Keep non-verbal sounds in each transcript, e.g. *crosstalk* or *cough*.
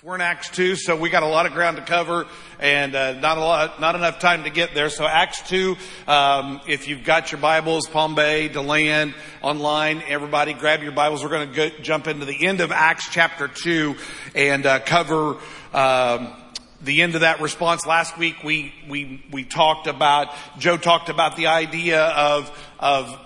We're in Acts 2, so we got a lot of ground to cover and uh, not a lot, not enough time to get there. So Acts 2, um, if you've got your Bibles, Palm Bay, DeLand, online, everybody grab your Bibles. We're going to jump into the end of Acts chapter 2 and uh, cover um, the end of that response. Last week we we we talked about Joe talked about the idea of of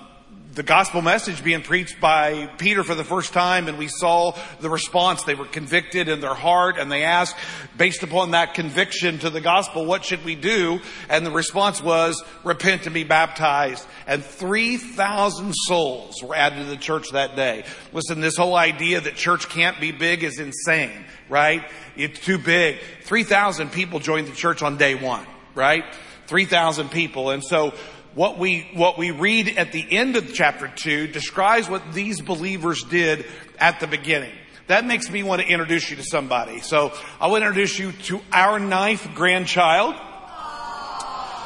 the gospel message being preached by Peter for the first time and we saw the response. They were convicted in their heart and they asked, based upon that conviction to the gospel, what should we do? And the response was, repent and be baptized. And 3,000 souls were added to the church that day. Listen, this whole idea that church can't be big is insane, right? It's too big. 3,000 people joined the church on day one, right? 3,000 people. And so what we, what we read at the end of chapter two describes what these believers did at the beginning. That makes me want to introduce you to somebody. So I will introduce you to our ninth grandchild.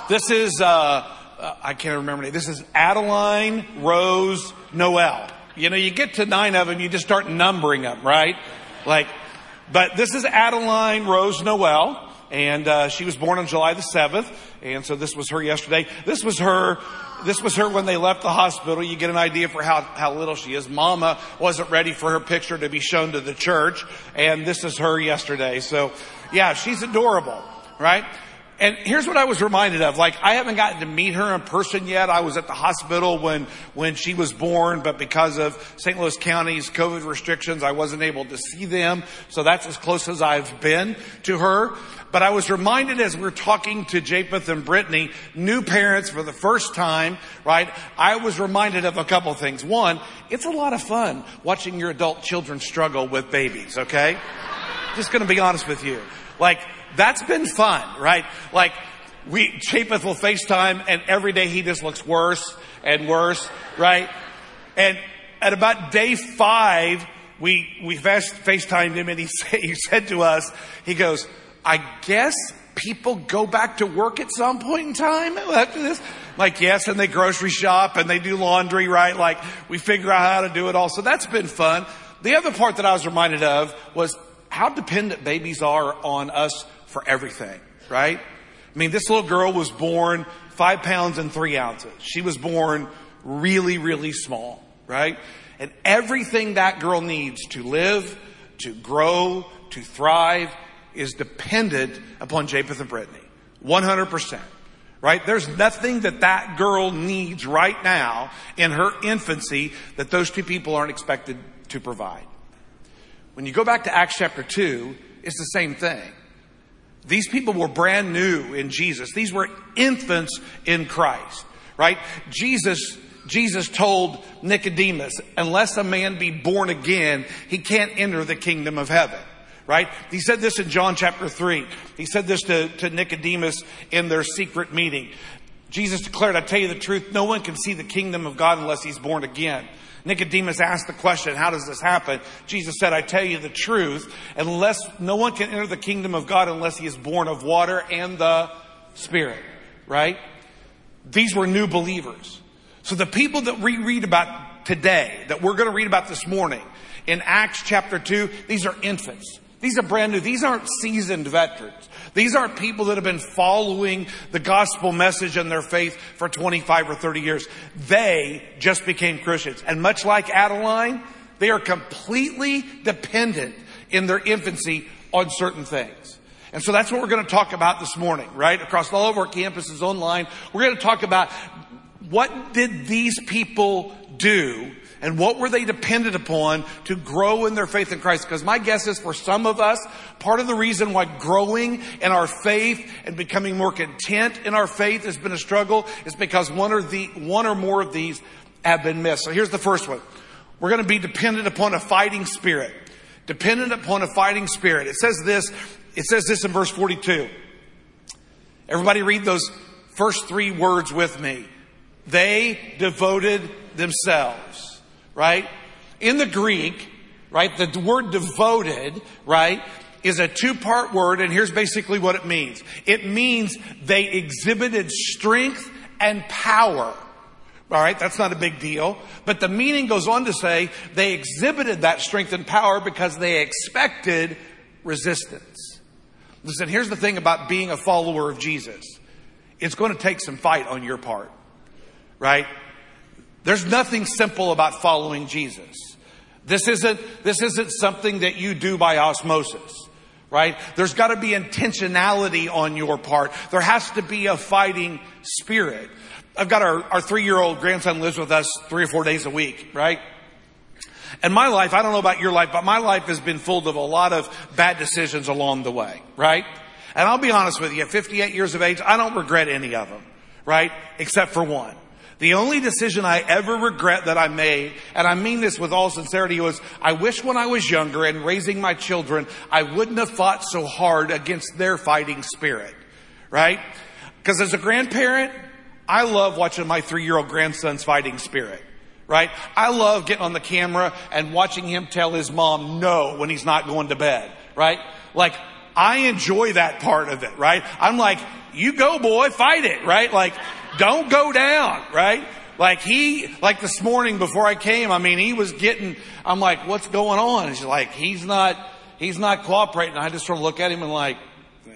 This is, uh, uh, I can't remember. This is Adeline Rose Noel. You know, you get to nine of them, you just start numbering them, right? Like, but this is Adeline Rose Noel and uh, she was born on July the 7th. And so this was her yesterday. This was her. This was her when they left the hospital. You get an idea for how, how little she is. Mama wasn't ready for her picture to be shown to the church. And this is her yesterday. So yeah, she's adorable, right? And here's what I was reminded of. Like, I haven't gotten to meet her in person yet. I was at the hospital when, when she was born, but because of St. Louis County's COVID restrictions, I wasn't able to see them. So that's as close as I've been to her. But I was reminded as we are talking to Japheth and Brittany, new parents for the first time, right? I was reminded of a couple things. One, it's a lot of fun watching your adult children struggle with babies, okay? Just gonna be honest with you. Like, that's been fun, right? Like, we, Japheth will FaceTime and every day he just looks worse and worse, right? And at about day five, we, we FaceTimed him and he, *laughs* say, he said to us, he goes, I guess people go back to work at some point in time after this. Like, yes, and they grocery shop and they do laundry, right? Like, we figure out how to do it all. So that's been fun. The other part that I was reminded of was how dependent babies are on us for everything, right? I mean, this little girl was born five pounds and three ounces. She was born really, really small, right? And everything that girl needs to live, to grow, to thrive is dependent upon Japheth and Brittany. 100%. Right? There's nothing that that girl needs right now in her infancy that those two people aren't expected to provide. When you go back to Acts chapter 2, it's the same thing. These people were brand new in Jesus. These were infants in Christ, right? Jesus, Jesus told Nicodemus, unless a man be born again, he can't enter the kingdom of heaven. Right? He said this in John chapter 3. He said this to, to Nicodemus in their secret meeting. Jesus declared, I tell you the truth, no one can see the kingdom of God unless he's born again. Nicodemus asked the question, how does this happen? Jesus said, I tell you the truth, unless no one can enter the kingdom of God unless he is born of water and the Spirit, right? These were new believers. So the people that we read about today, that we're going to read about this morning in Acts chapter 2, these are infants. These are brand new. These aren't seasoned veterans. These aren't people that have been following the gospel message and their faith for 25 or 30 years. They just became Christians. And much like Adeline, they are completely dependent in their infancy on certain things. And so that's what we're going to talk about this morning, right? Across all of our campuses online. We're going to talk about what did these people do and what were they dependent upon to grow in their faith in Christ? Because my guess is for some of us, part of the reason why growing in our faith and becoming more content in our faith has been a struggle is because one or the, one or more of these have been missed. So here's the first one. We're going to be dependent upon a fighting spirit. Dependent upon a fighting spirit. It says this, it says this in verse 42. Everybody read those first three words with me. They devoted themselves right? In the Greek, right, the word devoted, right, is a two part word and here's basically what it means. It means they exhibited strength and power. All right, that's not a big deal. But the meaning goes on to say they exhibited that strength and power because they expected resistance. Listen, here's the thing about being a follower of Jesus. It's going to take some fight on your part, right? There's nothing simple about following Jesus. This isn't, this isn't something that you do by osmosis, right? There's got to be intentionality on your part. There has to be a fighting spirit. I've got our, our three year old grandson lives with us three or four days a week, right? And my life, I don't know about your life, but my life has been full of a lot of bad decisions along the way, right? And I'll be honest with you, at 58 years of age, I don't regret any of them, right? Except for one. The only decision I ever regret that I made, and I mean this with all sincerity, was I wish when I was younger and raising my children, I wouldn't have fought so hard against their fighting spirit, right? Because as a grandparent, I love watching my three year old grandson's fighting spirit right? I love getting on the camera and watching him tell his mom no when he's not going to bed, right? Like, I enjoy that part of it, right? I'm like, you go boy, fight it, right? Like, don't go down, right? Like he, like this morning before I came, I mean, he was getting, I'm like, what's going on? He's like, he's not, he's not cooperating. I just sort of look at him and like,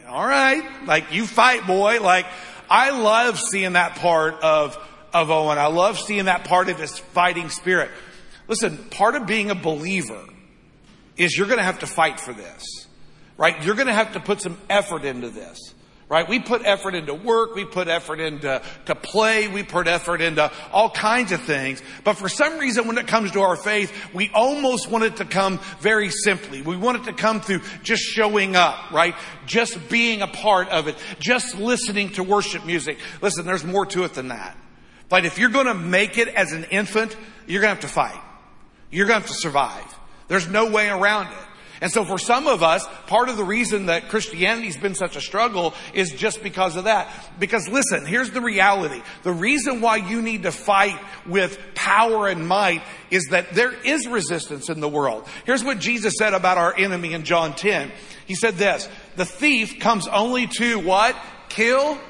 all right, like you fight boy. Like, I love seeing that part of of Owen. I love seeing that part of his fighting spirit. Listen, part of being a believer is you're going to have to fight for this, right? You're going to have to put some effort into this, right? We put effort into work. We put effort into to play. We put effort into all kinds of things. But for some reason, when it comes to our faith, we almost want it to come very simply. We want it to come through just showing up, right? Just being a part of it, just listening to worship music. Listen, there's more to it than that. But if you're going to make it as an infant, you're going to have to fight. You're going to have to survive. There's no way around it. And so for some of us, part of the reason that Christianity's been such a struggle is just because of that. Because listen, here's the reality. The reason why you need to fight with power and might is that there is resistance in the world. Here's what Jesus said about our enemy in John 10. He said this, the thief comes only to what? Kill,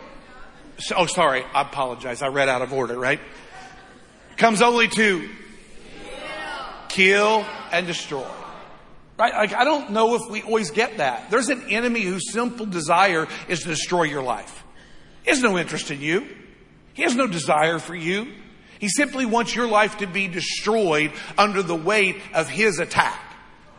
Oh, sorry. I apologize. I read out of order, right? Comes only to kill and destroy. Right? Like, I don't know if we always get that. There's an enemy whose simple desire is to destroy your life. He has no interest in you. He has no desire for you. He simply wants your life to be destroyed under the weight of his attack.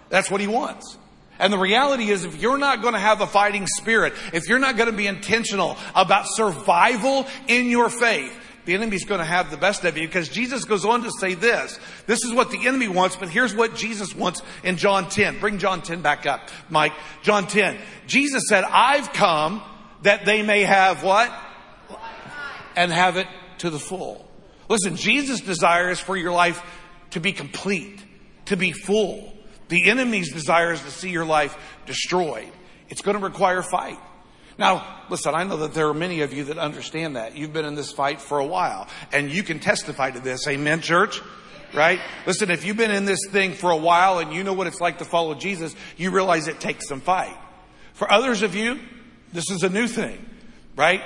That's what he wants. And the reality is if you're not going to have a fighting spirit, if you're not going to be intentional about survival in your faith, the enemy's going to have the best of you because Jesus goes on to say this. This is what the enemy wants, but here's what Jesus wants in John 10. Bring John 10 back up, Mike. John 10. Jesus said, I've come that they may have what? And have it to the full. Listen, Jesus' desire is for your life to be complete, to be full. The enemy's desire is to see your life destroyed. It's going to require fight. Now, listen, I know that there are many of you that understand that. You've been in this fight for a while and you can testify to this. Amen, church? Right? Listen, if you've been in this thing for a while and you know what it's like to follow Jesus, you realize it takes some fight. For others of you, this is a new thing, right?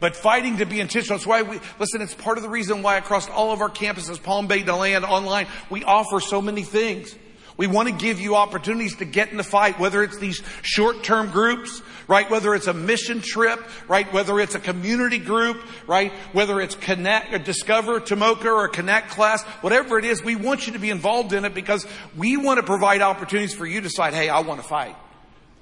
But fighting to be intentional. That's why we, listen, it's part of the reason why across all of our campuses, Palm Bay, DeLand, online, we offer so many things. We want to give you opportunities to get in the fight, whether it's these short-term groups, right? Whether it's a mission trip, right? Whether it's a community group, right? Whether it's connect or discover Tomoka or connect class, whatever it is, we want you to be involved in it because we want to provide opportunities for you to decide, hey, I want to fight.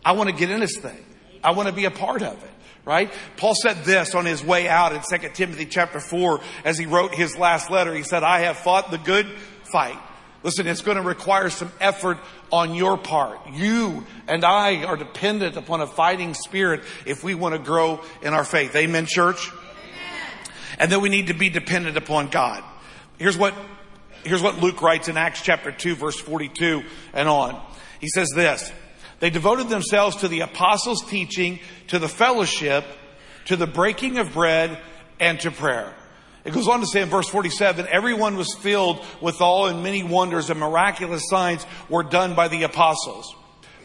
I want to get in this thing. I want to be a part of it right? Paul said this on his way out in 2 Timothy chapter 4 as he wrote his last letter. He said, I have fought the good fight. Listen, it's going to require some effort on your part. You and I are dependent upon a fighting spirit if we want to grow in our faith. Amen, church? Amen. And then we need to be dependent upon God. Here's what, here's what Luke writes in Acts chapter 2 verse 42 and on. He says this, they devoted themselves to the apostles' teaching, to the fellowship, to the breaking of bread, and to prayer. It goes on to say in verse 47, everyone was filled with awe and many wonders and miraculous signs were done by the apostles,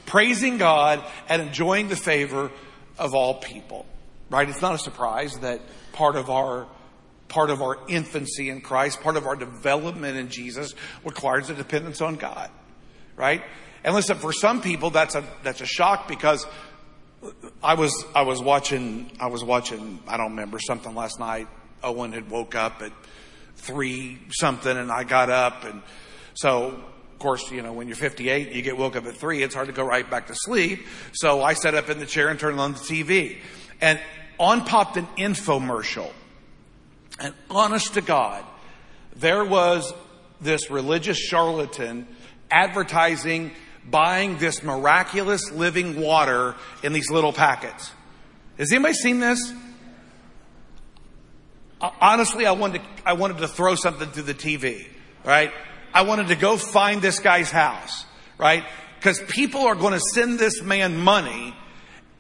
praising God and enjoying the favor of all people. Right? It's not a surprise that part of our part of our infancy in Christ, part of our development in Jesus requires a dependence on God. Right? And listen, for some people, that's a, that's a shock because I was, I was watching, I was watching, I don't remember something last night. Owen had woke up at three something and I got up and so of course, you know, when you're 58, you get woke up at three, it's hard to go right back to sleep. So I sat up in the chair and turned on the TV and on popped an infomercial. And honest to God, there was this religious charlatan advertising buying this miraculous living water in these little packets. Has anybody seen this? Honestly, I wanted to, I wanted to throw something to the TV, right? I wanted to go find this guy's house, right? Because people are going to send this man money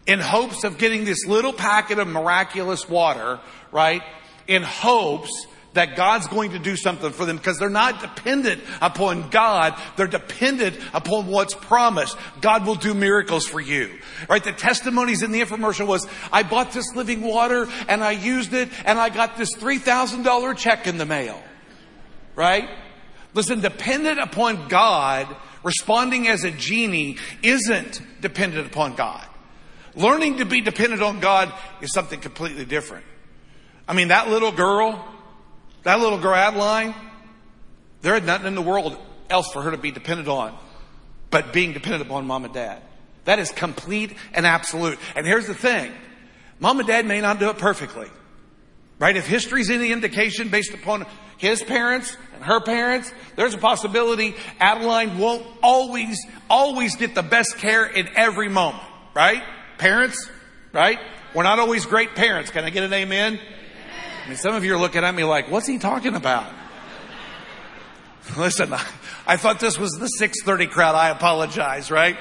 in hopes of getting this little packet of miraculous water, right? In hopes that God's going to do something for them because they're not dependent upon God. They're dependent upon what's promised. God will do miracles for you. Right? The testimonies in the infomercial was, I bought this living water and I used it and I got this $3,000 check in the mail. Right? Listen, dependent upon God, responding as a genie isn't dependent upon God. Learning to be dependent on God is something completely different. I mean, that little girl, that little girl, Adeline, there had nothing in the world else for her to be dependent on but being dependent upon mom and dad. That is complete and absolute. And here's the thing. Mom and dad may not do it perfectly. Right? If history's any indication based upon his parents and her parents, there's a possibility Adeline won't always, always get the best care in every moment. Right? Parents, right? We're not always great parents. Can I get an amen? I mean, some of you are looking at me like, what's he talking about? *laughs* Listen, I thought this was the 630 crowd. I apologize, right?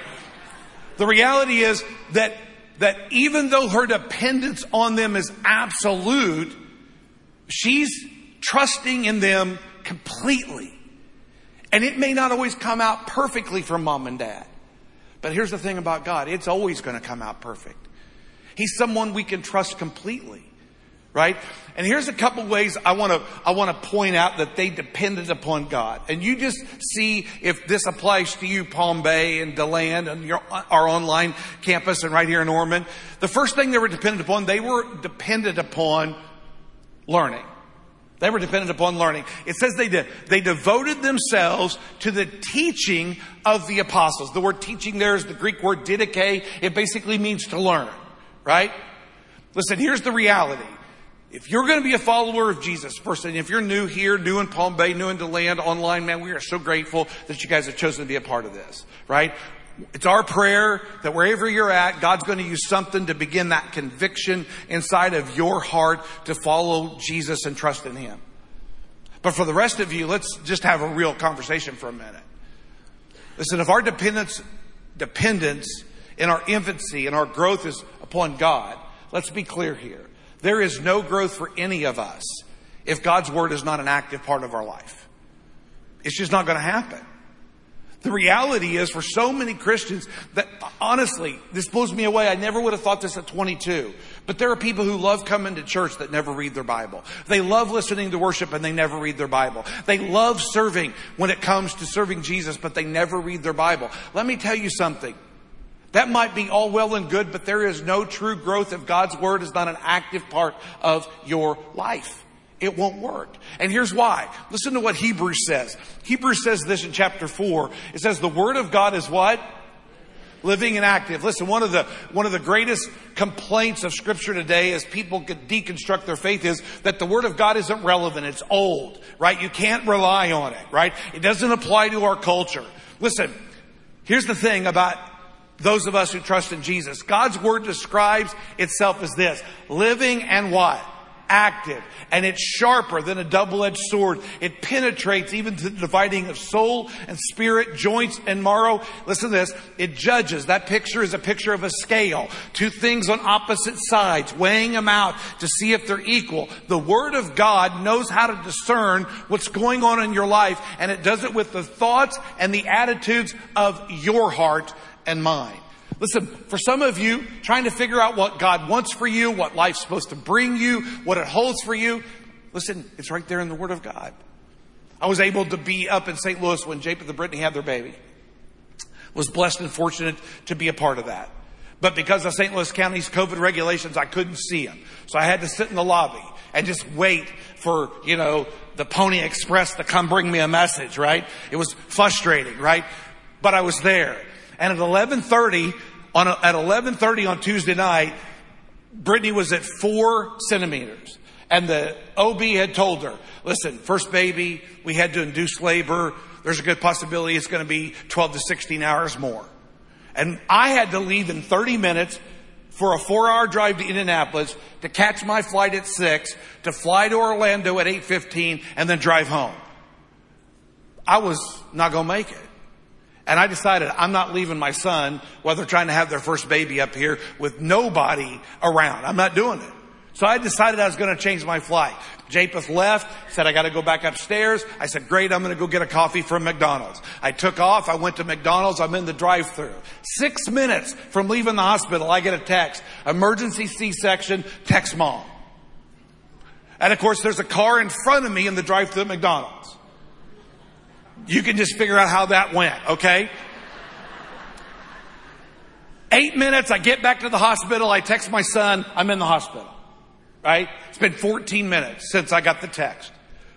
The reality is that, that even though her dependence on them is absolute, she's trusting in them completely. And it may not always come out perfectly from mom and dad. But here's the thing about God. It's always going to come out perfect. He's someone we can trust completely right? And here's a couple ways I want to I want to point out that they depended upon God. And you just see if this applies to you, Palm Bay and Deland and your, our online campus and right here in Ormond. The first thing they were dependent upon, they were dependent upon learning. They were dependent upon learning. It says they did. They devoted themselves to the teaching of the apostles. The word teaching there is the Greek word didache. It basically means to learn, right? Listen, here's the reality. If you're going to be a follower of Jesus, first, and if you're new here, new in Palm Bay, new in DeLand, online, man, we are so grateful that you guys have chosen to be a part of this, right? It's our prayer that wherever you're at, God's going to use something to begin that conviction inside of your heart to follow Jesus and trust in Him. But for the rest of you, let's just have a real conversation for a minute. Listen, if our dependence, dependence in our infancy and our growth is upon God, let's be clear here. There is no growth for any of us if God's Word is not an active part of our life. It's just not going to happen. The reality is for so many Christians that honestly, this blows me away. I never would have thought this at 22. But there are people who love coming to church that never read their Bible. They love listening to worship and they never read their Bible. They love serving when it comes to serving Jesus, but they never read their Bible. Let me tell you something. That might be all well and good, but there is no true growth if God's Word is not an active part of your life. It won't work. And here's why. Listen to what Hebrews says. Hebrews says this in chapter 4. It says the Word of God is what? living and active. Listen, one of the, one of the greatest complaints of scripture today as people deconstruct their faith is that the word of God isn't relevant. It's old, right? You can't rely on it, right? It doesn't apply to our culture. Listen, here's the thing about those of us who trust in Jesus. God's word describes itself as this, living and what? Active. And it's sharper than a double-edged sword. It penetrates even to the dividing of soul and spirit, joints and marrow. Listen to this. It judges. That picture is a picture of a scale. Two things on opposite sides, weighing them out to see if they're equal. The Word of God knows how to discern what's going on in your life, and it does it with the thoughts and the attitudes of your heart and mine. Listen, for some of you, trying to figure out what God wants for you, what life's supposed to bring you, what it holds for you, listen, it's right there in the Word of God. I was able to be up in St. Louis when Jacob and Brittany had their baby. Was blessed and fortunate to be a part of that. But because of St. Louis County's COVID regulations, I couldn't see him. So I had to sit in the lobby and just wait for, you know, the Pony Express to come bring me a message, right? It was frustrating, right? But I was there. And at 1130, on a, at 1130 on Tuesday night, Brittany was at four centimeters. And the OB had told her, listen, first baby, we had to induce labor. There's a good possibility it's going to be 12 to 16 hours more. And I had to leave in 30 minutes for a four hour drive to Indianapolis to catch my flight at six, to fly to Orlando at 8.15 and then drive home. I was not going to make it. And I decided I'm not leaving my son while they're trying to have their first baby up here with nobody around. I'm not doing it. So I decided I was going to change my flight. Japheth left, said I got to go back upstairs. I said, great, I'm going to go get a coffee from McDonald's. I took off. I went to McDonald's. I'm in the drive through Six minutes from leaving the hospital, I get a text. Emergency C-section, text mom. And of course, there's a car in front of me in the drive through at McDonald's. You can just figure out how that went, okay? Eight minutes, I get back to the hospital. I text my son, I'm in the hospital right? It's been 14 minutes since I got the text.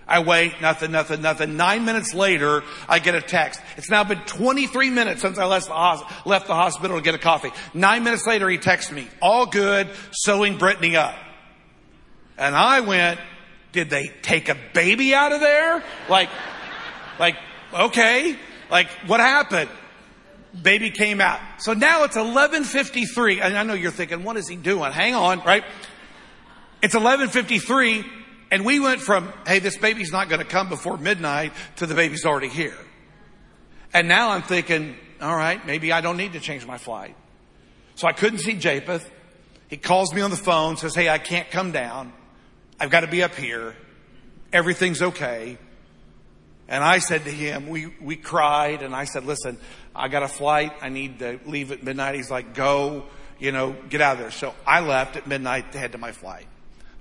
I wait, nothing, nothing, nothing. Nine minutes later, I get a text. It's now been 23 minutes since I left the, hospital to get a coffee. Nine minutes later, he texts me, all good, sewing Brittany up. And I went, did they take a baby out of there? Like, like, okay. Like, what happened? Baby came out. So now it's 1153. And I know you're thinking, what is he doing? Hang on, right? It's 1153 and we went from, hey, this baby's not going to come before midnight to the baby's already here. And now I'm thinking, all right, maybe I don't need to change my flight. So I couldn't see Japheth. He calls me on the phone, says, hey, I can't come down. I've got to be up here. Everything's okay. And I said to him, we, we cried and I said, listen, I got a flight. I need to leave at midnight. He's like, go, you know, get out of there. So I left at midnight to head to my flight.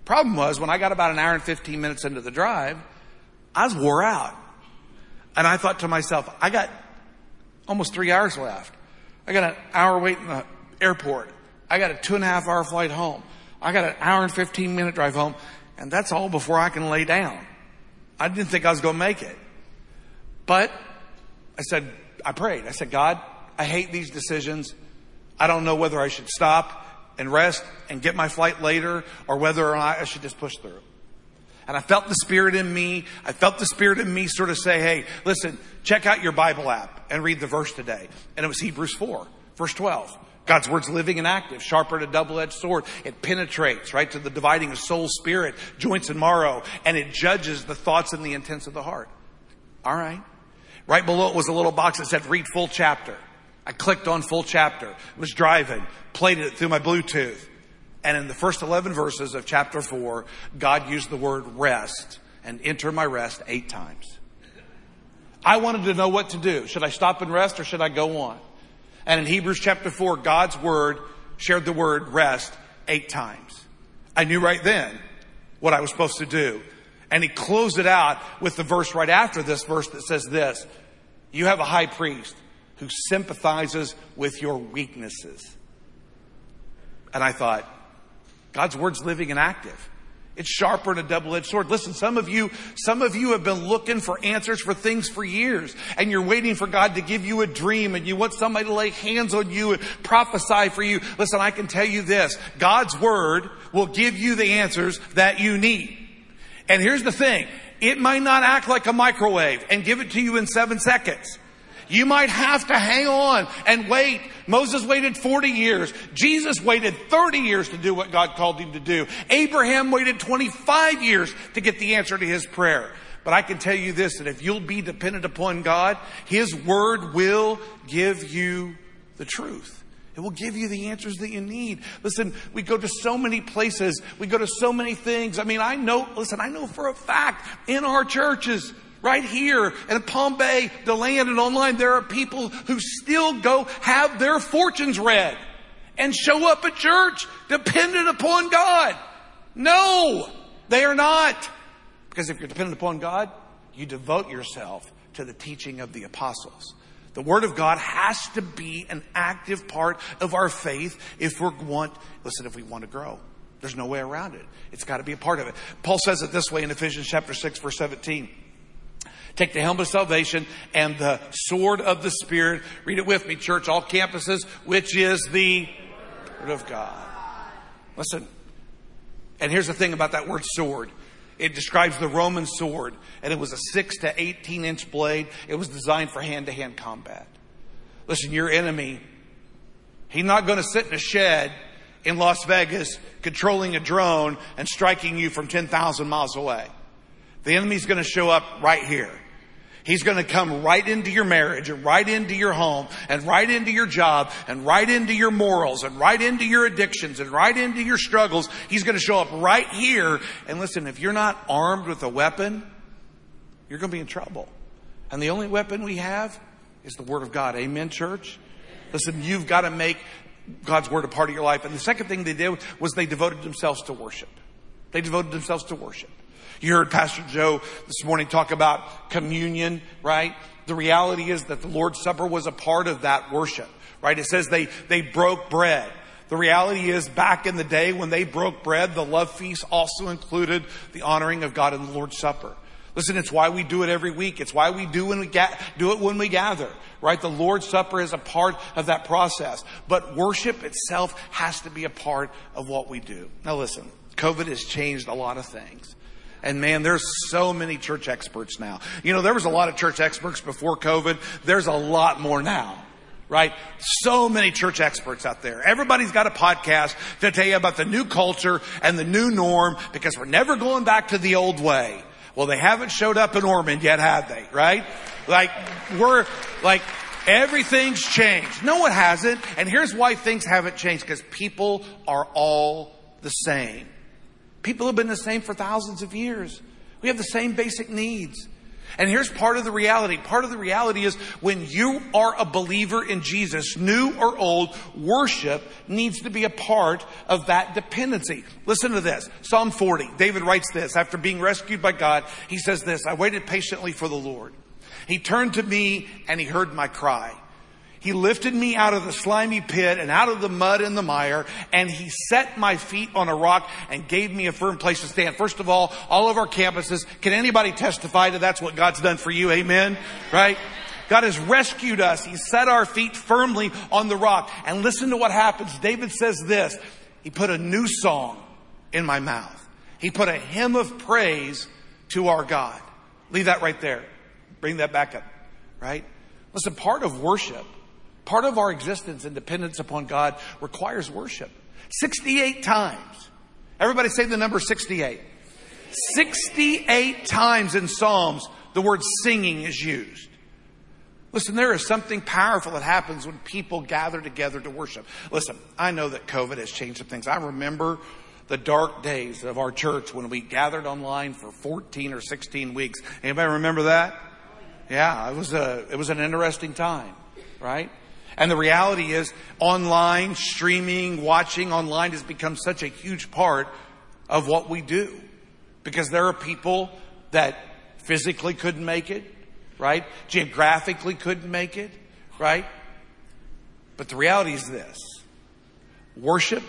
Problem was, when I got about an hour and 15 minutes into the drive, I was wore out. And I thought to myself, I got almost three hours left. I got an hour wait in the airport. I got a two and a half hour flight home. I got an hour and 15 minute drive home. And that's all before I can lay down. I didn't think I was going to make it. But I said, I prayed. I said, God, I hate these decisions. I don't know whether I should stop and rest and get my flight later or whether or not I should just push through. And I felt the spirit in me. I felt the spirit in me sort of say, hey, listen, check out your Bible app and read the verse today. And it was Hebrews 4, verse 12. God's word's living and active, sharper than a double-edged sword. It penetrates, right, to the dividing of soul, spirit, joints, and marrow, and it judges the thoughts and the intents of the heart. All right. Right below it was a little box that said read full chapter. I clicked on full chapter, was driving, played it through my Bluetooth. And in the first 11 verses of chapter 4, God used the word rest and enter my rest eight times. I wanted to know what to do. Should I stop and rest or should I go on? And in Hebrews chapter 4, God's word shared the word rest eight times. I knew right then what I was supposed to do. And he closed it out with the verse right after this verse that says this, you have a high priest who sympathizes with your weaknesses. And I thought, God's word's living and active. It's sharper than a double-edged sword. Listen, some of you, some of you have been looking for answers for things for years and you're waiting for God to give you a dream and you want somebody to lay hands on you and prophesy for you. Listen, I can tell you this. God's word will give you the answers that you need. And here's the thing. It might not act like a microwave and give it to you in seven seconds. You might have to hang on and wait. Moses waited 40 years. Jesus waited 30 years to do what God called him to do. Abraham waited 25 years to get the answer to his prayer. But I can tell you this, that if you'll be dependent upon God, His Word will give you the truth. It will give you the answers that you need. Listen, we go to so many places. We go to so many things. I mean, I know, listen, I know for a fact in our churches, Right here in Palm Bay, DeLand and online, there are people who still go have their fortunes read and show up at church dependent upon God. No, they are not. Because if you're dependent upon God, you devote yourself to the teaching of the apostles, The Word of God has to be an active part of our faith if we want, listen, if we want to grow. There's no way around it. It's got to be a part of it. Paul says it this way in Ephesians chapter 6 verse 17. Take the helmet of salvation and the sword of the Spirit. Read it with me, church, all campuses, which is the Word of God. Listen. And here's the thing about that word sword. It describes the Roman sword, and it was a 6 to 18 inch blade. It was designed for hand to hand combat. Listen, your enemy, he's not going to sit in a shed in Las Vegas controlling a drone and striking you from 10,000 miles away. The enemy's going to show up right here. He's going to come right into your marriage and right into your home and right into your job and right into your morals and right into your addictions and right into your struggles. He's going to show up right here. And listen, if you're not armed with a weapon, you're going to be in trouble. And the only weapon we have is the Word of God. Amen, church? Listen, you've got to make God's Word a part of your life. And the second thing they did was they devoted themselves to worship. They devoted themselves to worship. You heard Pastor Joe this morning talk about communion, right? The reality is that the Lord's Supper was a part of that worship, right? It says they, they broke bread. The reality is back in the day when they broke bread, the love feast also included the honoring of God in the Lord's Supper. Listen, it's why we do it every week. It's why we do when we ga- do it when we gather, right? The Lord's Supper is a part of that process. But worship itself has to be a part of what we do. Now listen, COVID has changed a lot of things. And man, there's so many church experts now. You know, there was a lot of church experts before COVID. There's a lot more now right? So many church experts out there. Everybody's got a podcast to tell you about the new culture and the new norm because we're never going back to the old way. Well, they haven't showed up in Ormond yet, have they? Right? Like, we're, like, everything's changed. No, it hasn't. And here's why things haven't changed because people are all the same. People have been the same for thousands of years. We have the same basic needs. And here's part of the reality. Part of the reality is when you are a believer in Jesus, new or old, worship needs to be a part of that dependency. Listen to this. Psalm 40. David writes this. After being rescued by God, he says this, I waited patiently for the Lord. He turned to me and he heard my cry. He lifted me out of the slimy pit and out of the mud and the mire, and he set my feet on a rock and gave me a firm place to stand. First of all, all of our campuses, can anybody testify that that's what God's done for you? Amen? Right? God has rescued us. He set our feet firmly on the rock. And listen to what happens. David says this. He put a new song in my mouth. He put a hymn of praise to our God. Leave that right there. Bring that back up. Right? Listen, part of worship Part of our existence and dependence upon God requires worship. 68 times. Everybody say the number 68. 68 times in Psalms, the word singing is used. Listen, there is something powerful that happens when people gather together to worship. Listen, I know that COVID has changed some things. I remember the dark days of our church when we gathered online for 14 or 16 weeks. Anybody remember that? Yeah, it was a, it was an interesting time, right? And the reality is online, streaming, watching online has become such a huge part of what we do. Because there are people that physically couldn't make it, right? Geographically couldn't make it, right? But the reality is this. Worship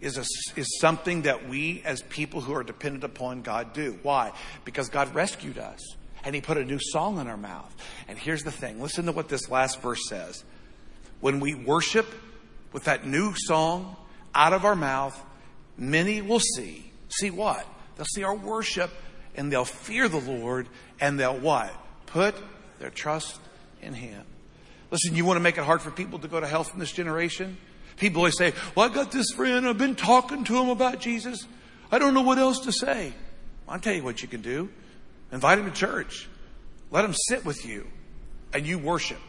is, a, is something that we as people who are dependent upon God do. Why? Because God rescued us and he put a new song in our mouth. And here's the thing listen to what this last verse says. When we worship with that new song out of our mouth, many will see. See what? They'll see our worship and they'll fear the Lord and they'll what? Put their trust in him. Listen, you want to make it hard for people to go to hell from this generation? People always say, Well, I got this friend, I've been talking to him about Jesus. I don't know what else to say. I'll tell you what you can do. Invite him to church. Let him sit with you and you worship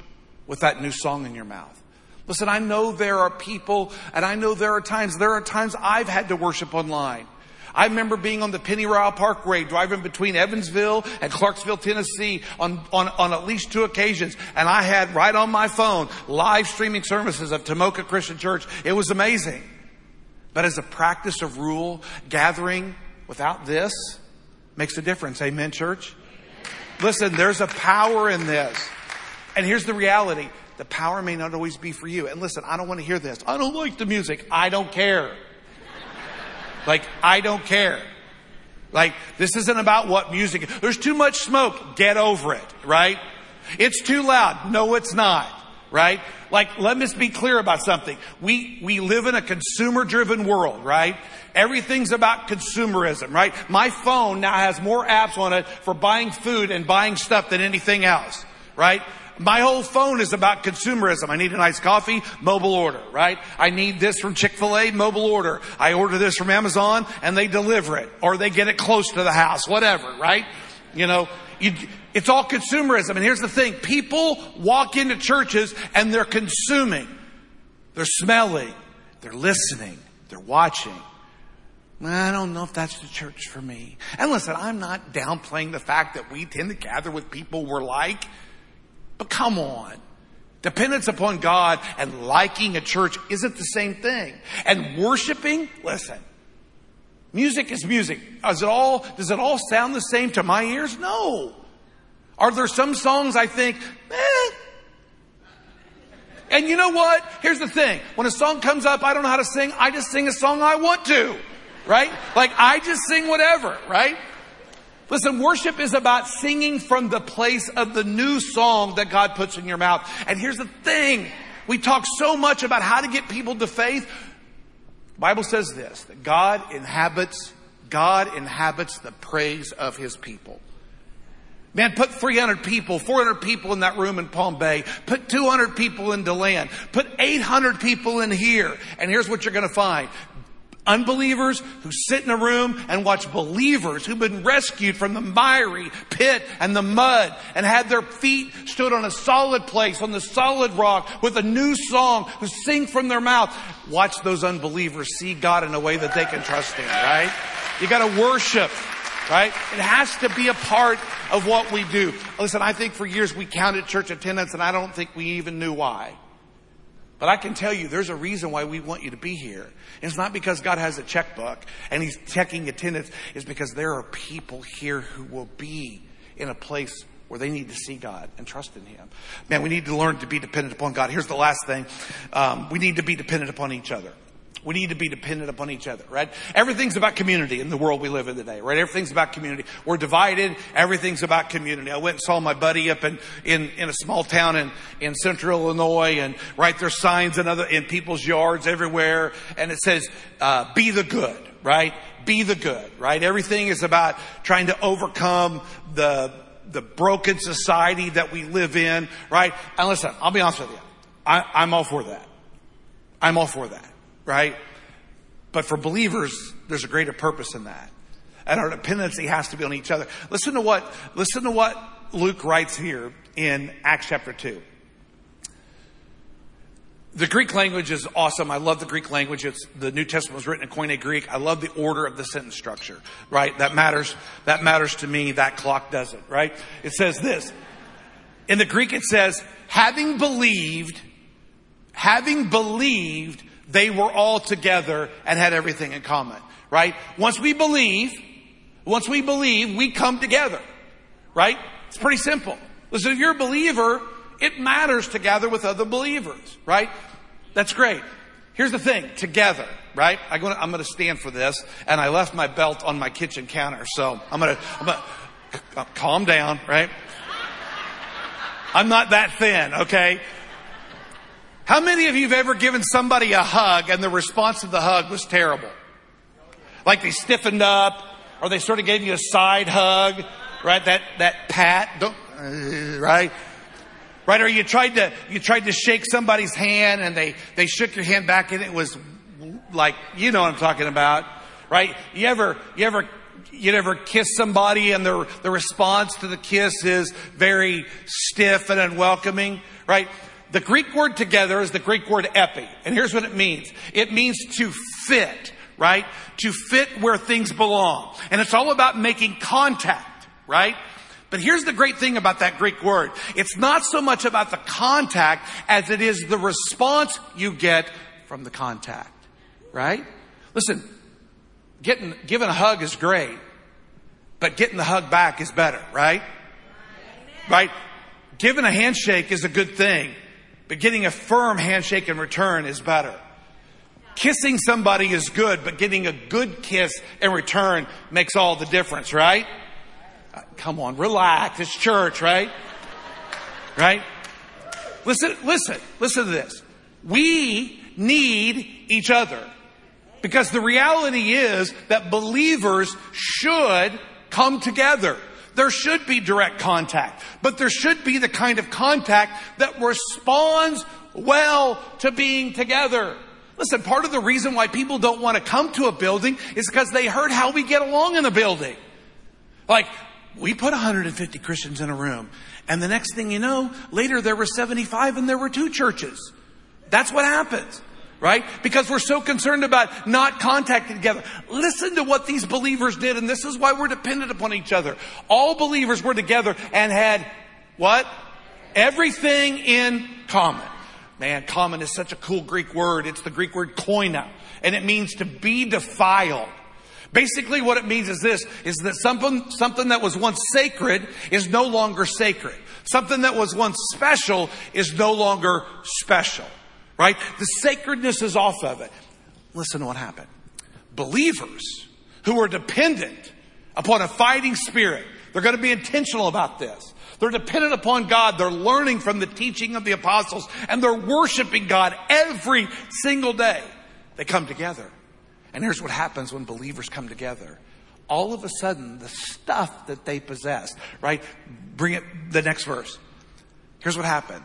with that new song in your mouth. Listen, I know there are people and I know there are times, there are times I've had to worship online. I remember being on the Penny Pennyroyal Parkway driving between Evansville and Clarksville, Tennessee on, on, on at least two occasions. And I had right on my phone live streaming services of Tomoka Christian Church. It was amazing. But as a practice of rule, gathering without this, makes a difference. Amen, church? Listen, there's a power in this. And here's the reality. The power may not always be for you. And listen, I don't want to hear this. I don't like the music. I don't care. Like, I don't care. Like, this isn't about what music. There's too much smoke. Get over it, right? It's too loud. No, it's not, right? Like, let me be clear about something. We, we live in a consumer driven world, right? Everything's about consumerism, right? My phone now has more apps on it for buying food and buying stuff than anything else, right? My whole phone is about consumerism. I need a nice coffee, mobile order, right? I need this from Chick-fil-A, mobile order. I order this from Amazon and they deliver it or they get it close to the house, whatever, right? You know, you, it's all consumerism. And here's the thing. People walk into churches and they're consuming. They're smelling. They're listening. They're watching. I don't know if that's the church for me. And listen, I'm not downplaying the fact that we tend to gather with people we're like. But come on. Dependence upon God and liking a church isn't the same thing. And worshiping, listen, music is music. Does it all, does it all sound the same to my ears? No. Are there some songs I think, eh? And you know what? Here's the thing. When a song comes up, I don't know how to sing. I just sing a song I want to. Right? Like I just sing whatever, right? Listen, worship is about singing from the place of the new song that God puts in your mouth. And here's the thing. We talk so much about how to get people to faith. The Bible says this, that God inhabits, God inhabits the praise of his people. Man, put 300 people, 400 people in that room in Palm Bay. Put 200 people in DeLand. Put 800 people in here. And here's what you're going to find. Unbelievers who sit in a room and watch believers who've been rescued from the miry pit and the mud and had their feet stood on a solid place, on the solid rock with a new song who sing from their mouth. Watch those unbelievers see God in a way that they can trust Him, right? You gotta worship, right? It has to be a part of what we do. Listen, I think for years we counted church attendance and I don't think we even knew why. But I can tell you there's a reason why we want you to be here. It's not because God has a checkbook and he's checking attendance. It's because there are people here who will be in a place where they need to see God and trust in Him. Man, we need to learn to be dependent upon God. Here's the last thing. Um, we need to be dependent upon each other. We need to be dependent upon each other, right? Everything's about community in the world we live in today, right? Everything's about community. We're divided. Everything's about community. I went and saw my buddy up in, in, in a small town in, in central Illinois and right there's signs in other, in people's yards everywhere and it says, uh, be the good, right? Be the good, right? Everything is about trying to overcome the, the broken society that we live in, right? And listen, I'll be honest with you. I, I'm all for that. I'm all for that right? But for believers, there's a greater purpose in that. And our dependency has to be on each other. Listen to what, listen to what Luke writes here in Acts chapter 2. The Greek language is awesome. I love the Greek language. It's, the New Testament was written in Koine Greek. I love the order of the sentence structure, right? That matters, that matters to me. That clock doesn't, right? It says this. In the Greek it says, having believed, having believed, they were all together and had everything in common, right? Once we believe, once we believe, we come together, right? It's pretty simple. Listen, if you're a believer, it matters to gather with other believers, right? That's great. Here's the thing, together, right? I'm gonna, I'm gonna stand for this, and I left my belt on my kitchen counter, so I'm gonna, I'm gonna calm down, right? I'm not that thin, okay? How many of you have ever given somebody a hug and the response to the hug was terrible? Like they stiffened up or they sort of gave you a side hug, right? That, that pat, don't, uh, right? Right? Or you tried to, you tried to shake somebody's hand and they, they shook your hand back and it was like, you know what I'm talking about, right? You ever, you ever you ever kiss somebody and the, the response to the kiss is very stiff and unwelcoming, right? The Greek word together is the Greek word epi. And here's what it means. It means to fit, right? To fit where things belong. And it's all about making contact, right? But here's the great thing about that Greek word. It's not so much about the contact as it is the response you get from the contact, right? Listen, getting, giving a hug is great, but getting the hug back is better, right? Right? Giving a handshake is a good thing, but getting a firm handshake in return is better. Kissing somebody is good, but getting a good kiss in return makes all the difference, right? Uh, come on, relax. It's church, right? Right? Listen, listen, listen to this. We need each other. Because the reality is that believers should come together. There should be direct contact, but there should be the kind of contact that responds well to being together. Listen, part of the reason why people don't want to come to a building is because they heard how we get along in a building. Like, we put 150 Christians in a room, and the next thing you know, later there were 75 and there were two churches. That's what happens right? Because we're so concerned about not contacting together. Listen to what these believers did, and this is why we're dependent upon each other. All believers were together and had what? Everything in common. Man, common is such a cool Greek word. It's the Greek word koina, and it means to be defiled. Basically what it means is this, is that something, something that was once sacred is no longer sacred. Something that was once special is no longer special right? The sacredness is off of it. Listen to what happened. Believers who are dependent upon a fighting spirit, they're going to be intentional about this. They're dependent upon God. They're learning from the teaching of the apostles and they're worshiping God every single day. They come together. And here's what happens when believers come together. All of a sudden, the stuff that they possess, right? Bring it, the next verse. Here's what happened.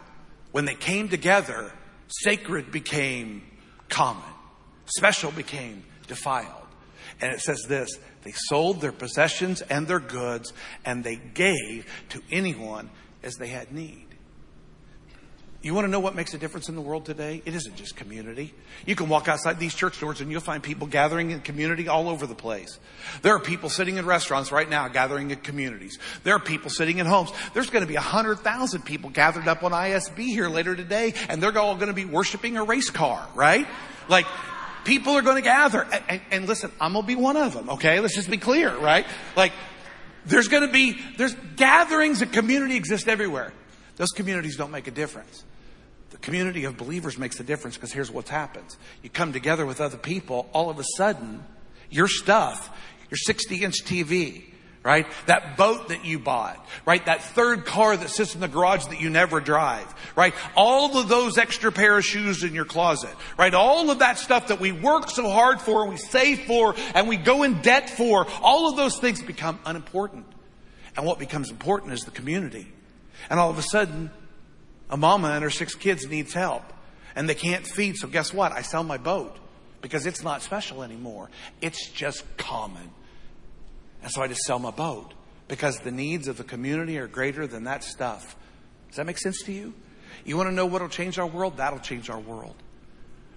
When they came together, Sacred became common. Special became defiled. And it says this, they sold their possessions and their goods and they gave to anyone as they had need. You want to know what makes a difference in the world today? It isn't just community. You can walk outside these church doors and you'll find people gathering in community all over the place. There are people sitting in restaurants right now gathering in communities. There are people sitting in homes. There's going to be a hundred thousand people gathered up on ISB here later today and they're all going to be worshiping a race car, right? Like, people are going to gather. And, and, and listen, I'm going to be one of them, okay? Let's just be clear, right? Like, there's going to be, there's gatherings and community exist everywhere. Those communities don't make a difference. The community of believers makes a difference because here's what happens. You come together with other people, all of a sudden, your stuff, your 60 inch TV, right? That boat that you bought, right? That third car that sits in the garage that you never drive, right? All of those extra pair of shoes in your closet, right? All of that stuff that we work so hard for and we save for and we go in debt for, all of those things become unimportant. And what becomes important is the community. And all of a sudden, a mama and her six kids needs help and they can't feed. So guess what? I sell my boat because it's not special anymore. It's just common. And so I just sell my boat because the needs of the community are greater than that stuff. Does that make sense to you? You want to know what'll change our world? That'll change our world.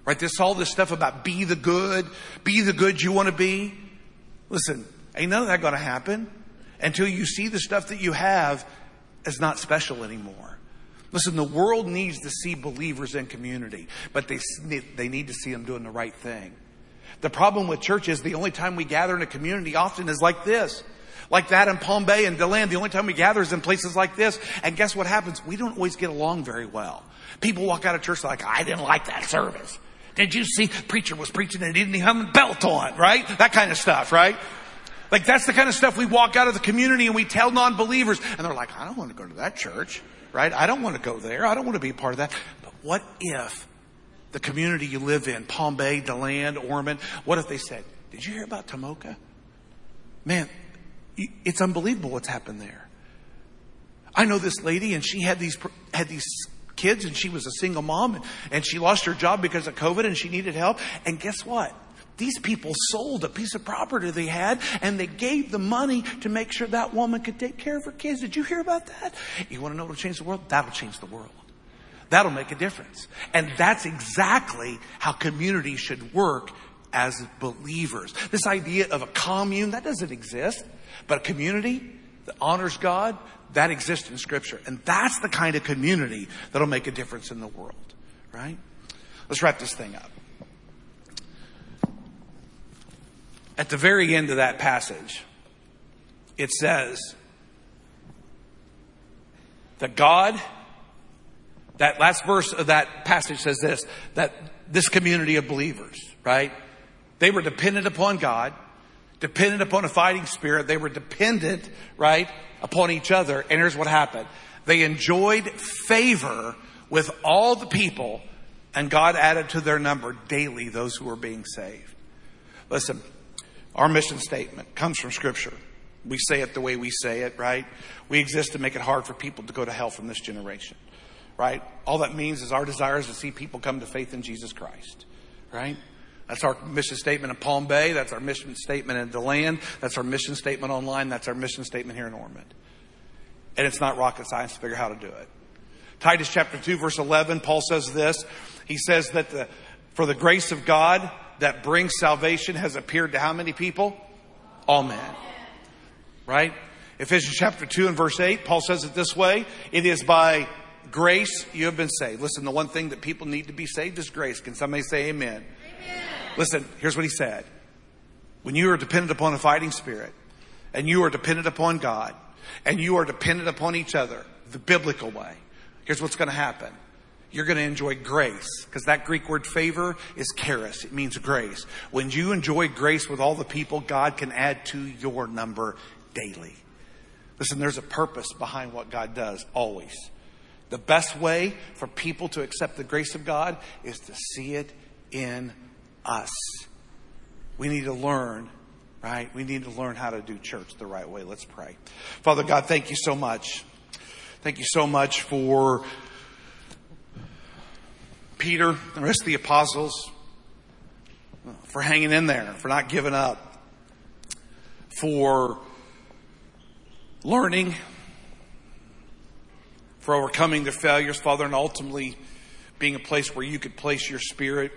Right? This all this stuff about be the good, be the good you want to be. Listen, ain't none of that going to happen until you see the stuff that you have as not special anymore. Listen, the world needs to see believers in community, but they, they need to see them doing the right thing. The problem with church is the only time we gather in a community often is like this. Like that in Palm Bay and DeLand, the only time we gather is in places like this. And guess what happens? We don't always get along very well. People walk out of church like, I didn't like that service. Did you see preacher was preaching and didn't have a belt on, right? That kind of stuff, right? Like that's the kind of stuff we walk out of the community and we tell non-believers and they're like, I don't want to go to that church right? I don't want to go there. I don't want to be a part of that. But what if the community you live in, Palm Bay, DeLand, Ormond, what if they said, did you hear about Tomoka? Man, it's unbelievable what's happened there. I know this lady and she had these, had these kids and she was a single mom and, and she lost her job because of COVID and she needed help. And guess what? These people sold a piece of property they had and they gave the money to make sure that woman could take care of her kids. Did you hear about that? You want to know what'll change the world? That'll change the world. That'll make a difference. And that's exactly how community should work as believers. This idea of a commune, that doesn't exist. But a community that honors God, that exists in scripture. And that's the kind of community that'll make a difference in the world. Right? Let's wrap this thing up. At the very end of that passage, it says, that God, that last verse of that passage says this, that this community of believers, right? They were dependent upon God, dependent upon a fighting spirit. They were dependent, right, upon each other. And here's what happened. They enjoyed favor with all the people and God added to their number daily those who were being saved. Listen, our mission statement comes from scripture. We say it the way we say it, right? We exist to make it hard for people to go to hell from this generation, right? All that means is our desire is to see people come to faith in Jesus Christ, right? That's our mission statement in Palm Bay. That's our mission statement in DeLand. That's our mission statement online. That's our mission statement here in Ormond. And it's not rocket science to figure out how to do it. Titus chapter 2 verse 11, Paul says this. He says that the, for the grace of God that brings salvation has appeared to how many people? All men. Right? Ephesians chapter 2 and verse 8, Paul says it this way. It is by grace you have been saved. Listen, the one thing that people need to be saved is grace. Can somebody say amen? amen. Listen, here's what he said. When you are dependent upon a fighting spirit, and you are dependent upon God, and you are dependent upon each other, the biblical way, here's what's going to happen. You're going to enjoy grace because that Greek word favor is charis. It means grace. When you enjoy grace with all the people, God can add to your number daily. Listen, there's a purpose behind what God does always. The best way for people to accept the grace of God is to see it in us. We need to learn, right? We need to learn how to do church the right way. Let's pray. Father God, thank you so much. Thank you so much for Peter and the rest of the apostles, for hanging in there, for not giving up, for learning, for overcoming their failures, Father, and ultimately being a place where you could place your spirit.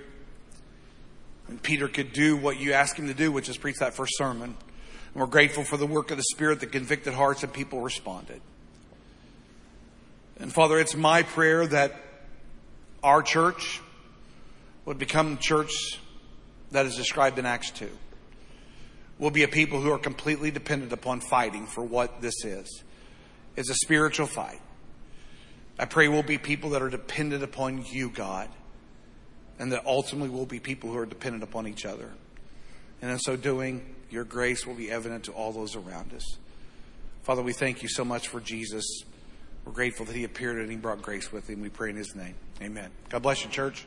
And Peter could do what you asked him to do, which is preach that first sermon. And we're grateful for the work of the Spirit that convicted hearts and people responded. And Father, it's my prayer that our church would become the church that is described in Acts 2. We'll be a people who are completely dependent upon fighting for what this is. It's a spiritual fight. I pray we'll be people that are dependent upon you, God, and that ultimately we'll be people who are dependent upon each other. And in so doing, your grace will be evident to all those around us. Father, we thank you so much for Jesus. We're grateful that he appeared and he brought grace with him. We pray in his name. Amen. God bless you, church.